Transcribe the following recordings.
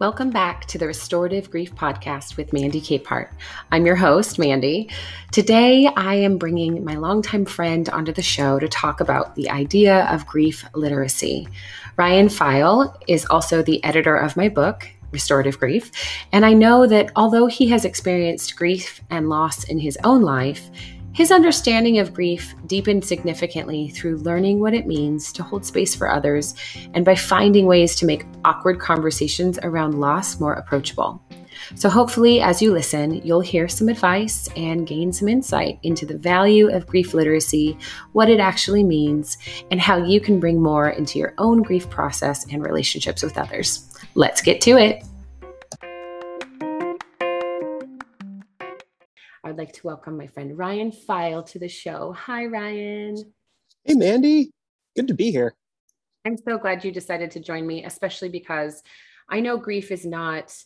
Welcome back to the Restorative Grief Podcast with Mandy Capehart. I'm your host, Mandy. Today, I am bringing my longtime friend onto the show to talk about the idea of grief literacy. Ryan Pfeil is also the editor of my book, Restorative Grief, and I know that although he has experienced grief and loss in his own life, his understanding of grief deepened significantly through learning what it means to hold space for others and by finding ways to make awkward conversations around loss more approachable. So, hopefully, as you listen, you'll hear some advice and gain some insight into the value of grief literacy, what it actually means, and how you can bring more into your own grief process and relationships with others. Let's get to it. Like to welcome my friend Ryan Pfeil to the show. Hi, Ryan. Hey, Mandy. Good to be here. I'm so glad you decided to join me, especially because I know grief is not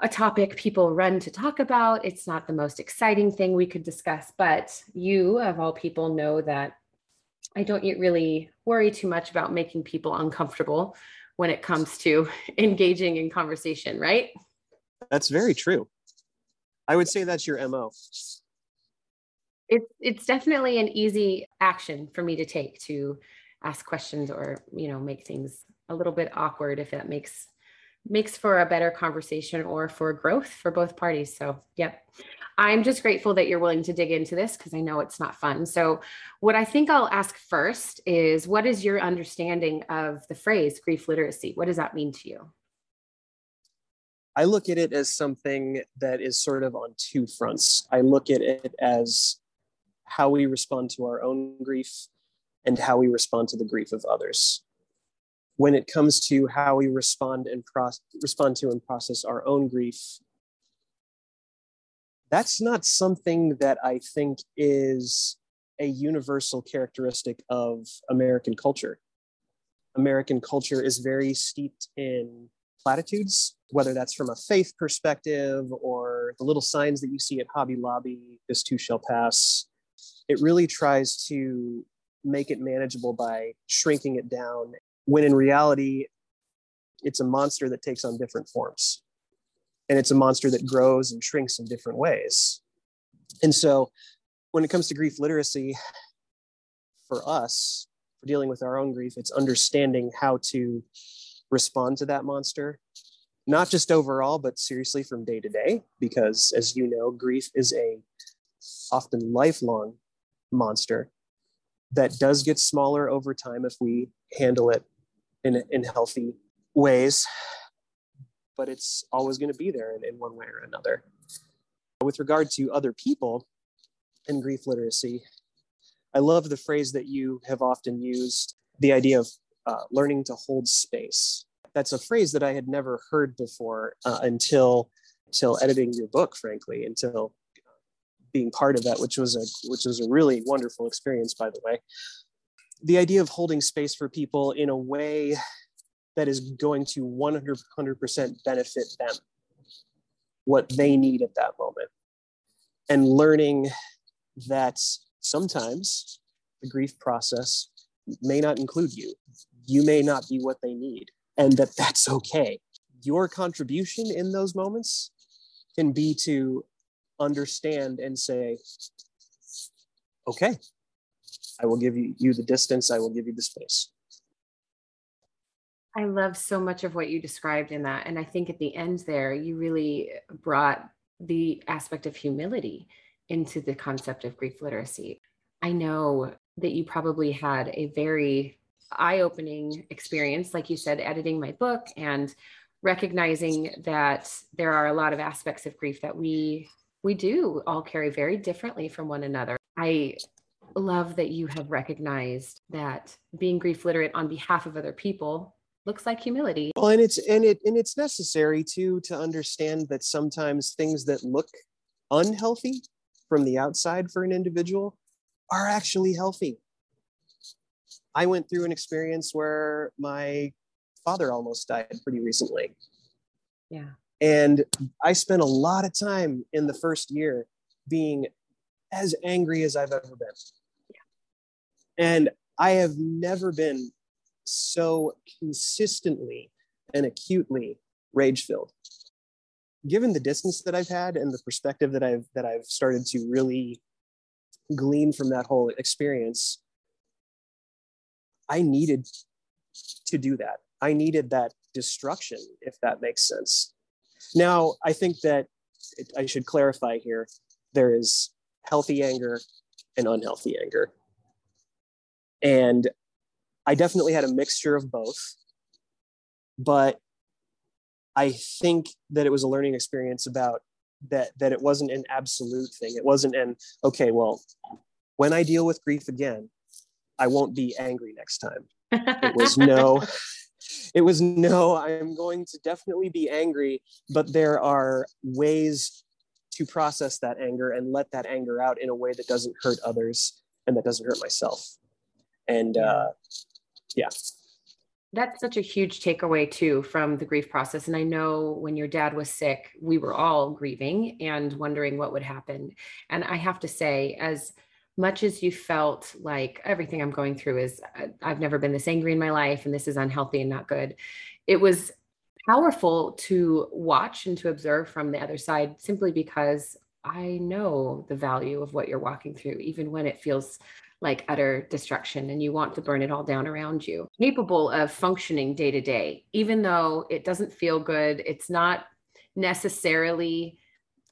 a topic people run to talk about. It's not the most exciting thing we could discuss, but you, of all people, know that I don't really worry too much about making people uncomfortable when it comes to engaging in conversation, right? That's very true. I would say that's your MO. It's it's definitely an easy action for me to take to ask questions or, you know, make things a little bit awkward if that makes makes for a better conversation or for growth for both parties. So, yep. I'm just grateful that you're willing to dig into this because I know it's not fun. So, what I think I'll ask first is what is your understanding of the phrase grief literacy? What does that mean to you? I look at it as something that is sort of on two fronts. I look at it as how we respond to our own grief and how we respond to the grief of others. When it comes to how we respond and pro- respond to and process our own grief, that's not something that I think is a universal characteristic of American culture. American culture is very steeped in platitudes, whether that's from a faith perspective or the little signs that you see at Hobby Lobby, this too shall pass. It really tries to make it manageable by shrinking it down, when in reality, it's a monster that takes on different forms. And it's a monster that grows and shrinks in different ways. And so, when it comes to grief literacy, for us, for dealing with our own grief, it's understanding how to respond to that monster not just overall but seriously from day to day because as you know grief is a often lifelong monster that does get smaller over time if we handle it in, in healthy ways but it's always going to be there in, in one way or another. With regard to other people and grief literacy i love the phrase that you have often used the idea of uh, learning to hold space. That's a phrase that I had never heard before uh, until until editing your book, frankly, until being part of that, which was a which was a really wonderful experience, by the way. The idea of holding space for people in a way that is going to 100 percent benefit them, what they need at that moment, and learning that sometimes the grief process may not include you you may not be what they need and that that's okay. Your contribution in those moments can be to understand and say okay i will give you, you the distance i will give you the space. I love so much of what you described in that and i think at the end there you really brought the aspect of humility into the concept of grief literacy. I know that you probably had a very eye opening experience, like you said, editing my book and recognizing that there are a lot of aspects of grief that we we do all carry very differently from one another. I love that you have recognized that being grief literate on behalf of other people looks like humility. Well, and it's and it and it's necessary too to understand that sometimes things that look unhealthy from the outside for an individual are actually healthy. I went through an experience where my father almost died pretty recently. Yeah. And I spent a lot of time in the first year being as angry as I've ever been. Yeah. And I have never been so consistently and acutely rage filled. Given the distance that I've had and the perspective that I've that I've started to really glean from that whole experience, I needed to do that. I needed that destruction, if that makes sense. Now, I think that it, I should clarify here there is healthy anger and unhealthy anger. And I definitely had a mixture of both. But I think that it was a learning experience about that that it wasn't an absolute thing. It wasn't an okay, well, when I deal with grief again, I won't be angry next time. It was no it was no, I'm going to definitely be angry, but there are ways to process that anger and let that anger out in a way that doesn't hurt others and that doesn't hurt myself. And uh, yeah. That's such a huge takeaway too from the grief process. And I know when your dad was sick, we were all grieving and wondering what would happen. And I have to say, as much as you felt like everything I'm going through is, uh, I've never been this angry in my life and this is unhealthy and not good, it was powerful to watch and to observe from the other side simply because I know the value of what you're walking through, even when it feels like utter destruction and you want to burn it all down around you. Capable of functioning day to day, even though it doesn't feel good, it's not necessarily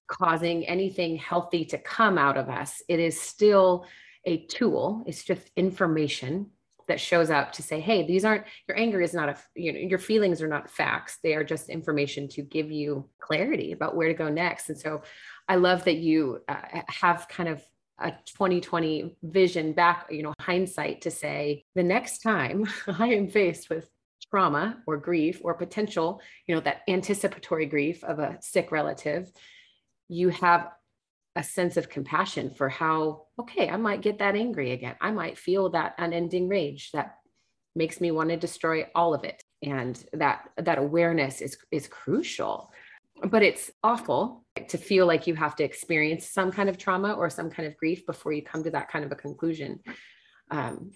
causing anything healthy to come out of us. It is still a tool, it's just information that shows up to say, hey, these aren't your anger is not a you know your feelings are not facts. They are just information to give you clarity about where to go next. And so I love that you uh, have kind of a 2020 vision back, you know, hindsight to say the next time I am faced with trauma or grief or potential, you know, that anticipatory grief of a sick relative, you have a sense of compassion for how, okay, I might get that angry again. I might feel that unending rage that makes me want to destroy all of it. And that that awareness is is crucial. But it's awful to feel like you have to experience some kind of trauma or some kind of grief before you come to that kind of a conclusion. Um,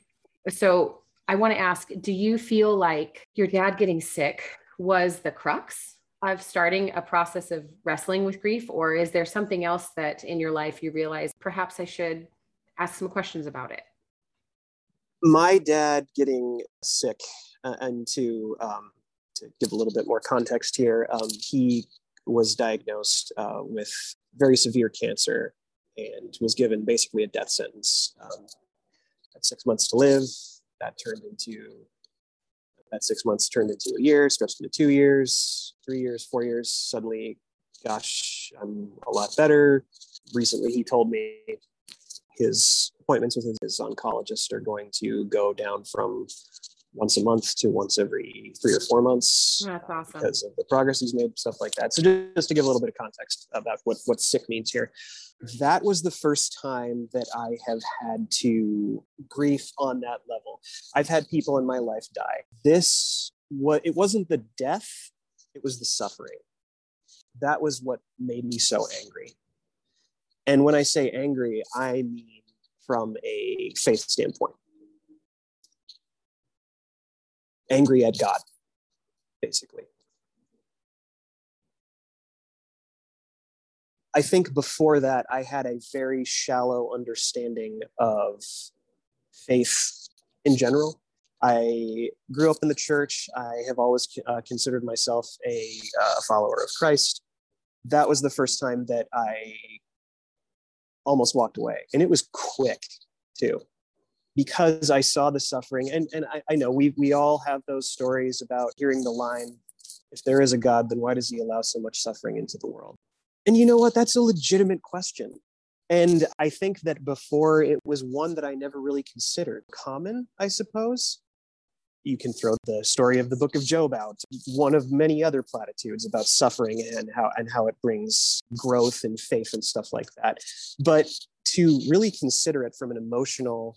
so I want to ask, do you feel like your dad getting sick was the crux of starting a process of wrestling with grief? Or is there something else that in your life you realize perhaps I should ask some questions about it? My dad getting sick, uh, and to, um, to give a little bit more context here, um, he was diagnosed uh, with very severe cancer and was given basically a death sentence. Um, had six months to live. That turned into that six months turned into a year, stretched into two years, three years, four years. Suddenly, gosh, I'm a lot better. Recently, he told me his appointments with his oncologist are going to go down from once a month to once every three or four months. That's uh, awesome. Because of the progress he's made, stuff like that. So just to give a little bit of context about what, what sick means here that was the first time that I have had to grief on that level. I've had people in my life die. This what it wasn't the death, it was the suffering. That was what made me so angry. And when I say angry, I mean from a faith standpoint. Angry at God, basically. I think before that, I had a very shallow understanding of faith in general. I grew up in the church. I have always uh, considered myself a, uh, follower of Christ. That was the first time that I almost walked away. And it was quick too, because I saw the suffering. And, and I, I know we, we all have those stories about hearing the line if there is a God, then why does he allow so much suffering into the world? And you know what? That's a legitimate question. And I think that before it was one that I never really considered. Common, I suppose. You can throw the story of the book of Job out, one of many other platitudes about suffering and how and how it brings growth and faith and stuff like that. But to really consider it from an emotional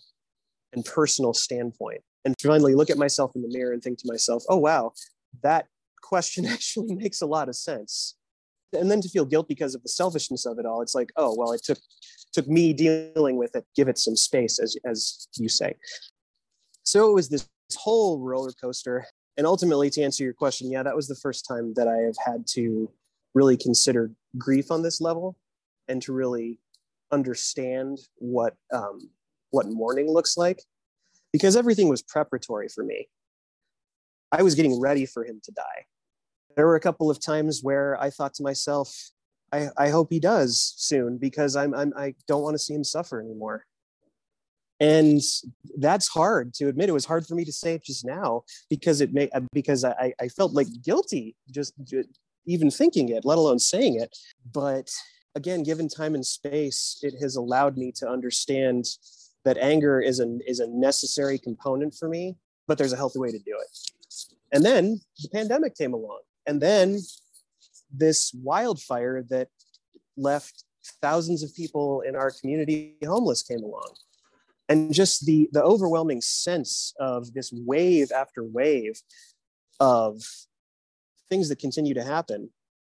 and personal standpoint, and finally look at myself in the mirror and think to myself, oh wow, that question actually makes a lot of sense. And then to feel guilt because of the selfishness of it all it's like oh well it took took me dealing with it. Give it some space as as you say. So it was this whole roller coaster. And ultimately, to answer your question, yeah, that was the first time that I have had to really consider grief on this level and to really understand what um, what mourning looks like because everything was preparatory for me. I was getting ready for him to die. There were a couple of times where I thought to myself, I, I hope he does soon because I'm, I'm I don't want to see him suffer anymore. And that's hard to admit. It was hard for me to say it just now because it may because I, I felt like guilty just even thinking it, let alone saying it. But again, given time and space, it has allowed me to understand that anger is a is a necessary component for me, but there's a healthy way to do it. And then the pandemic came along, and then this wildfire that left thousands of people in our community homeless came along and just the the overwhelming sense of this wave after wave of things that continue to happen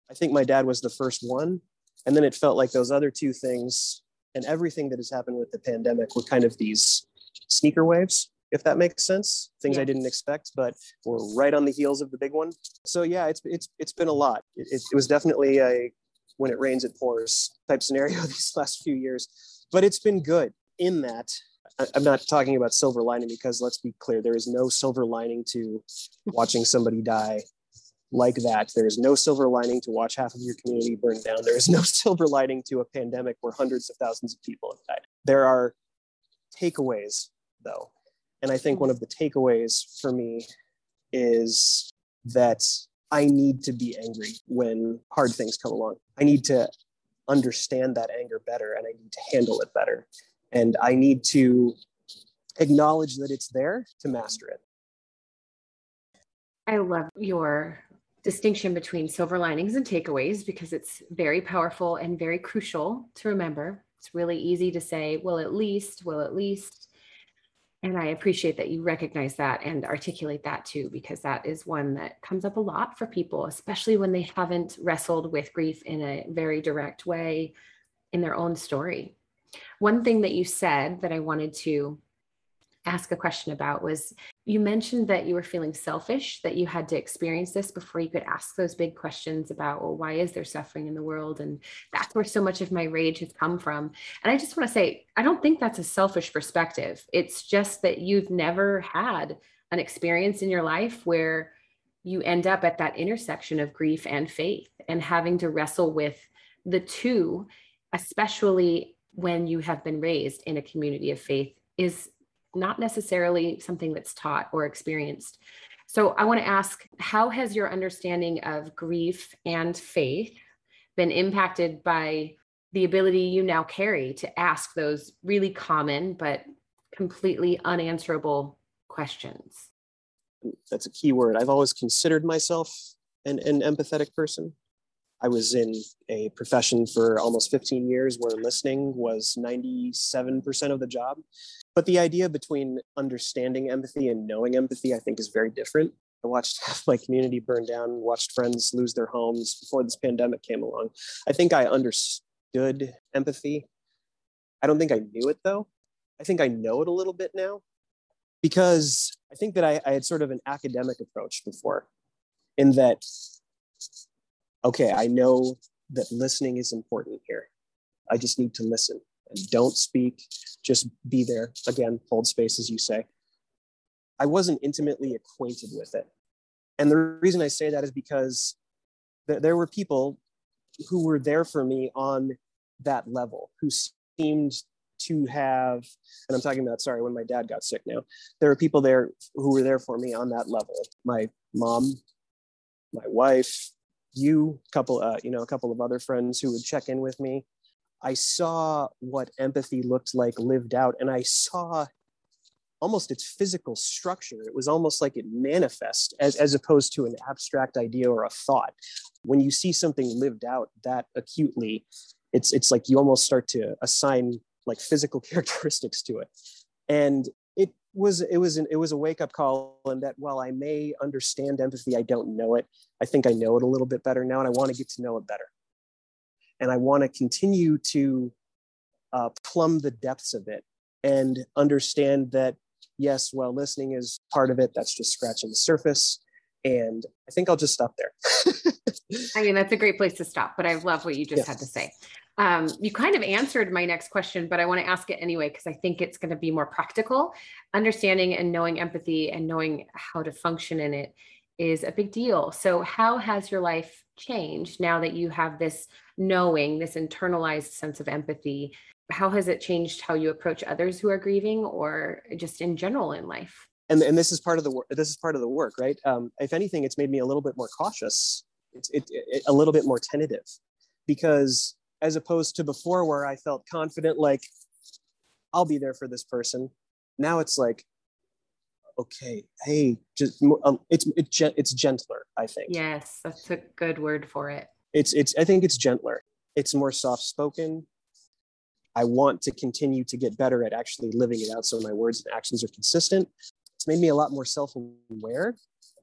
i think my dad was the first one and then it felt like those other two things and everything that has happened with the pandemic were kind of these sneaker waves if that makes sense. Things yeah. i didn't expect but were right on the heels of the big one. So yeah it's it's it's been a lot. It, it, it was definitely a when it rains it pours type scenario these last few years. But it's been good in that i'm not talking about silver lining because let's be clear there is no silver lining to watching somebody die like that. There is no silver lining to watch half of your community burn down. There is no silver lining to a pandemic where hundreds of thousands of people have died. There are takeaways, though. And I think one of the takeaways for me is that I need to be angry when hard things come along. I need to understand that anger better and I need to handle it better. And I need to acknowledge that it's there to master it. I love your distinction between silver linings and takeaways because it's very powerful and very crucial to remember. It's really easy to say, well, at least, well, at least. And I appreciate that you recognize that and articulate that too, because that is one that comes up a lot for people, especially when they haven't wrestled with grief in a very direct way in their own story. One thing that you said that I wanted to ask a question about was you mentioned that you were feeling selfish, that you had to experience this before you could ask those big questions about, well, why is there suffering in the world? And that's where so much of my rage has come from. And I just want to say, I don't think that's a selfish perspective. It's just that you've never had an experience in your life where you end up at that intersection of grief and faith and having to wrestle with the two, especially when you have been raised in a community of faith, is not necessarily something that's taught or experienced. So I want to ask how has your understanding of grief and faith been impacted by the ability you now carry to ask those really common but completely unanswerable questions? That's a key word. I've always considered myself an, an empathetic person. I was in a profession for almost 15 years where listening was 97% of the job. But the idea between understanding empathy and knowing empathy, I think, is very different. I watched half my community burn down, watched friends lose their homes before this pandemic came along. I think I understood empathy. I don't think I knew it though. I think I know it a little bit now because I think that I, I had sort of an academic approach before, in that okay, I know that listening is important here. I just need to listen don't speak, just be there. Again, hold space, as you say. I wasn't intimately acquainted with it. And the reason I say that is because th- there were people who were there for me on that level, who seemed to have, and I'm talking about, sorry, when my dad got sick now, there were people there who were there for me on that level. My mom, my wife, you, couple, uh, you know, a couple of other friends who would check in with me. I saw what empathy looked like lived out, and I saw almost its physical structure. It was almost like it manifests as, as opposed to an abstract idea or a thought. When you see something lived out that acutely, it's it's like you almost start to assign like physical characteristics to it. And it was it was an, it was a wake up call and that while I may understand empathy, I don't know it. I think I know it a little bit better now, and I want to get to know it better. And I want to continue to uh, plumb the depths of it and understand that yes, while listening is part of it, that's just scratching the surface. And I think I'll just stop there. I mean, that's a great place to stop, but I love what you just yeah. had to say. Um, you kind of answered my next question, but I want to ask it anyway because I think it's going to be more practical. Understanding and knowing empathy and knowing how to function in it is a big deal. So, how has your life changed now that you have this knowing, this internalized sense of empathy? How has it changed how you approach others who are grieving or just in general in life? And, and this is part of the work. This is part of the work, right? Um, if anything, it's made me a little bit more cautious. It's it, it, a little bit more tentative because as opposed to before where I felt confident, like I'll be there for this person. Now it's like, okay, hey, just um, it's it's it's gentler. I think. Yes, that's a good word for it. It's it's. I think it's gentler. It's more soft spoken. I want to continue to get better at actually living it out, so my words and actions are consistent. It's made me a lot more self aware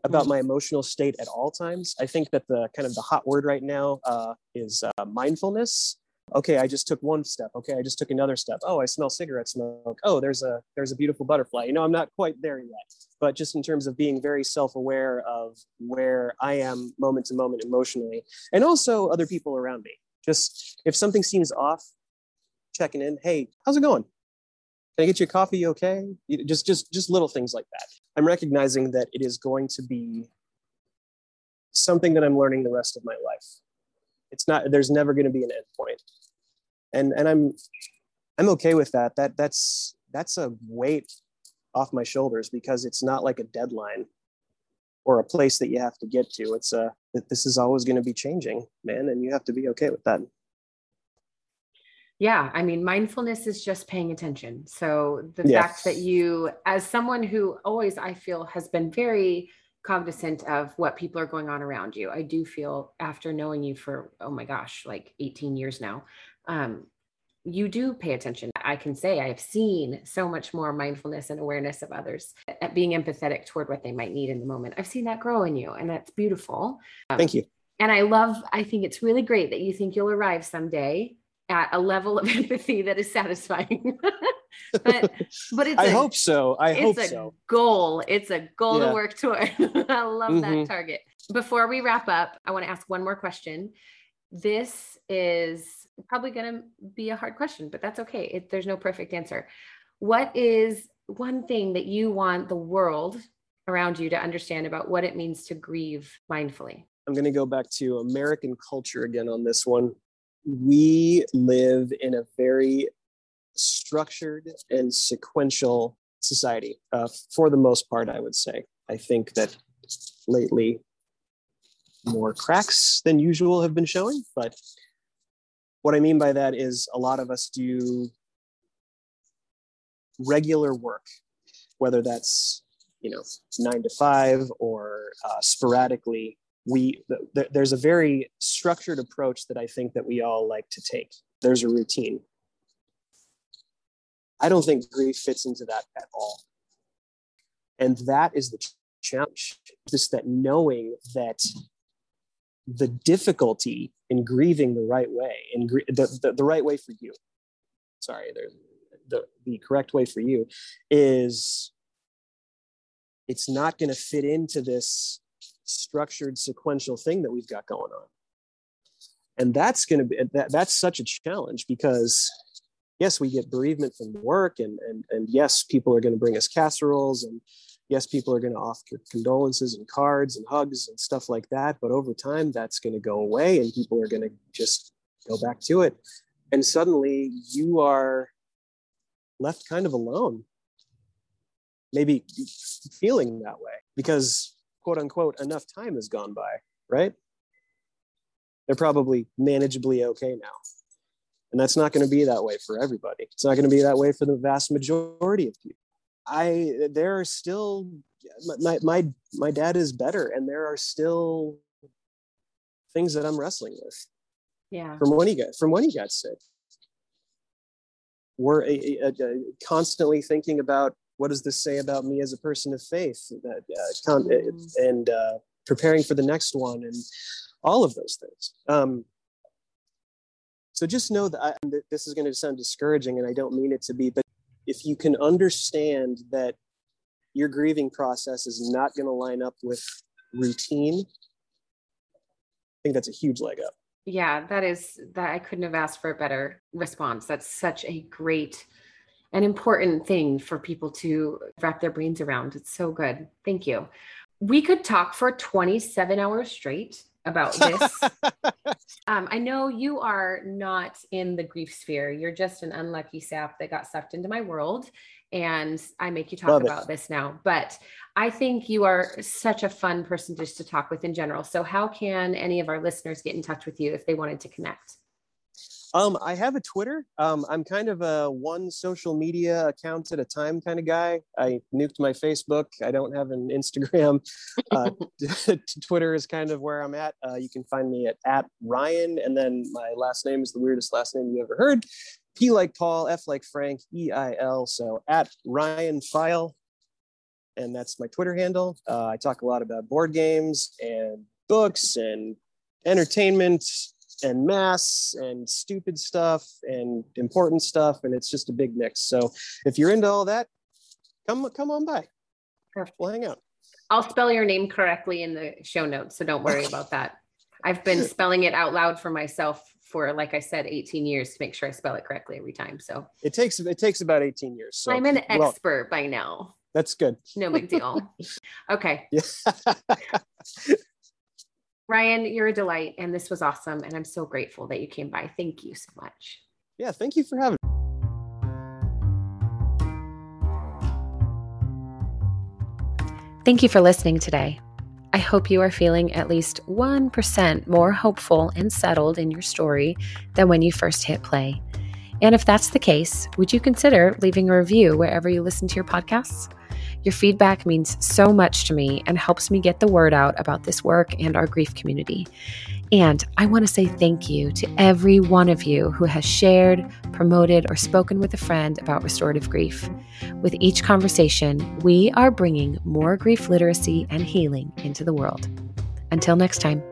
about my emotional state at all times. I think that the kind of the hot word right now uh, is uh, mindfulness. Okay, I just took one step. Okay, I just took another step. Oh, I smell cigarette smoke. Oh, there's a there's a beautiful butterfly. You know, I'm not quite there yet, but just in terms of being very self-aware of where I am moment to moment emotionally, and also other people around me. Just if something seems off, checking in. Hey, how's it going? Can I get you a coffee? Okay, just just just little things like that. I'm recognizing that it is going to be something that I'm learning the rest of my life. It's not, there's never going to be an end point. And, and I'm, I'm okay with that. That that's, that's a weight off my shoulders because it's not like a deadline or a place that you have to get to. It's a, that this is always going to be changing, man. And you have to be okay with that. Yeah, I mean, mindfulness is just paying attention. So the yeah. fact that you, as someone who always I feel has been very cognizant of what people are going on around you, I do feel after knowing you for, oh my gosh, like 18 years now, um, you do pay attention. I can say I have seen so much more mindfulness and awareness of others, at being empathetic toward what they might need in the moment. I've seen that grow in you, and that's beautiful. Um, Thank you. And I love, I think it's really great that you think you'll arrive someday at a level of empathy that is satisfying. but but it's I a, hope so. I hope a so. Goal. It's a goal yeah. to work toward. I love mm-hmm. that target. Before we wrap up, I want to ask one more question. This is probably going to be a hard question, but that's okay. It, there's no perfect answer. What is one thing that you want the world around you to understand about what it means to grieve mindfully? I'm going to go back to American culture again on this one we live in a very structured and sequential society uh, for the most part i would say i think that lately more cracks than usual have been showing but what i mean by that is a lot of us do regular work whether that's you know nine to five or uh, sporadically we th- there's a very structured approach that I think that we all like to take. There's a routine. I don't think grief fits into that at all. And that is the challenge, just that knowing that the difficulty in grieving the right way, in gr- the, the, the right way for you, sorry, the, the correct way for you is it's not going to fit into this structured sequential thing that we've got going on. And that's going to be that, that's such a challenge because yes we get bereavement from work and and, and yes people are going to bring us casseroles and yes people are going to offer condolences and cards and hugs and stuff like that but over time that's going to go away and people are going to just go back to it and suddenly you are left kind of alone maybe feeling that way because quote unquote enough time has gone by, right? They're probably manageably okay now. And that's not going to be that way for everybody. It's not going to be that way for the vast majority of people. I there are still my my my dad is better and there are still things that I'm wrestling with. Yeah. From when he got from when he got sick. We're a, a, a, constantly thinking about what does this say about me as a person of faith that, uh, mm. and uh, preparing for the next one and all of those things um, so just know that, I, that this is going to sound discouraging and i don't mean it to be but if you can understand that your grieving process is not going to line up with routine, I think that's a huge leg up. Yeah, that is that I couldn't have asked for a better response. That's such a great and important thing for people to wrap their brains around. It's so good. Thank you. We could talk for 27 hours straight about this. um, I know you are not in the grief sphere. You're just an unlucky sap that got sucked into my world. And I make you talk Love about it. this now. But I think you are such a fun person just to talk with in general. So, how can any of our listeners get in touch with you if they wanted to connect? Um, I have a Twitter. Um, I'm kind of a one social media account at a time kind of guy. I nuked my Facebook. I don't have an Instagram. Uh, Twitter is kind of where I'm at. Uh, you can find me at, at Ryan, and then my last name is the weirdest last name you ever heard. P like Paul, F like Frank, E I L. So at Ryan Pfeil, and that's my Twitter handle. Uh, I talk a lot about board games and books and entertainment and mass and stupid stuff and important stuff and it's just a big mix. So if you're into all that come come on by. Perfect. we'll hang out. I'll spell your name correctly in the show notes so don't worry about that. I've been spelling it out loud for myself for like i said 18 years to make sure i spell it correctly every time so. It takes it takes about 18 years so i'm an expert well, by now. That's good. No big deal. Okay. Yeah Ryan, you're a delight, and this was awesome. And I'm so grateful that you came by. Thank you so much. Yeah, thank you for having me. Thank you for listening today. I hope you are feeling at least 1% more hopeful and settled in your story than when you first hit play. And if that's the case, would you consider leaving a review wherever you listen to your podcasts? Your feedback means so much to me and helps me get the word out about this work and our grief community. And I want to say thank you to every one of you who has shared, promoted, or spoken with a friend about restorative grief. With each conversation, we are bringing more grief literacy and healing into the world. Until next time.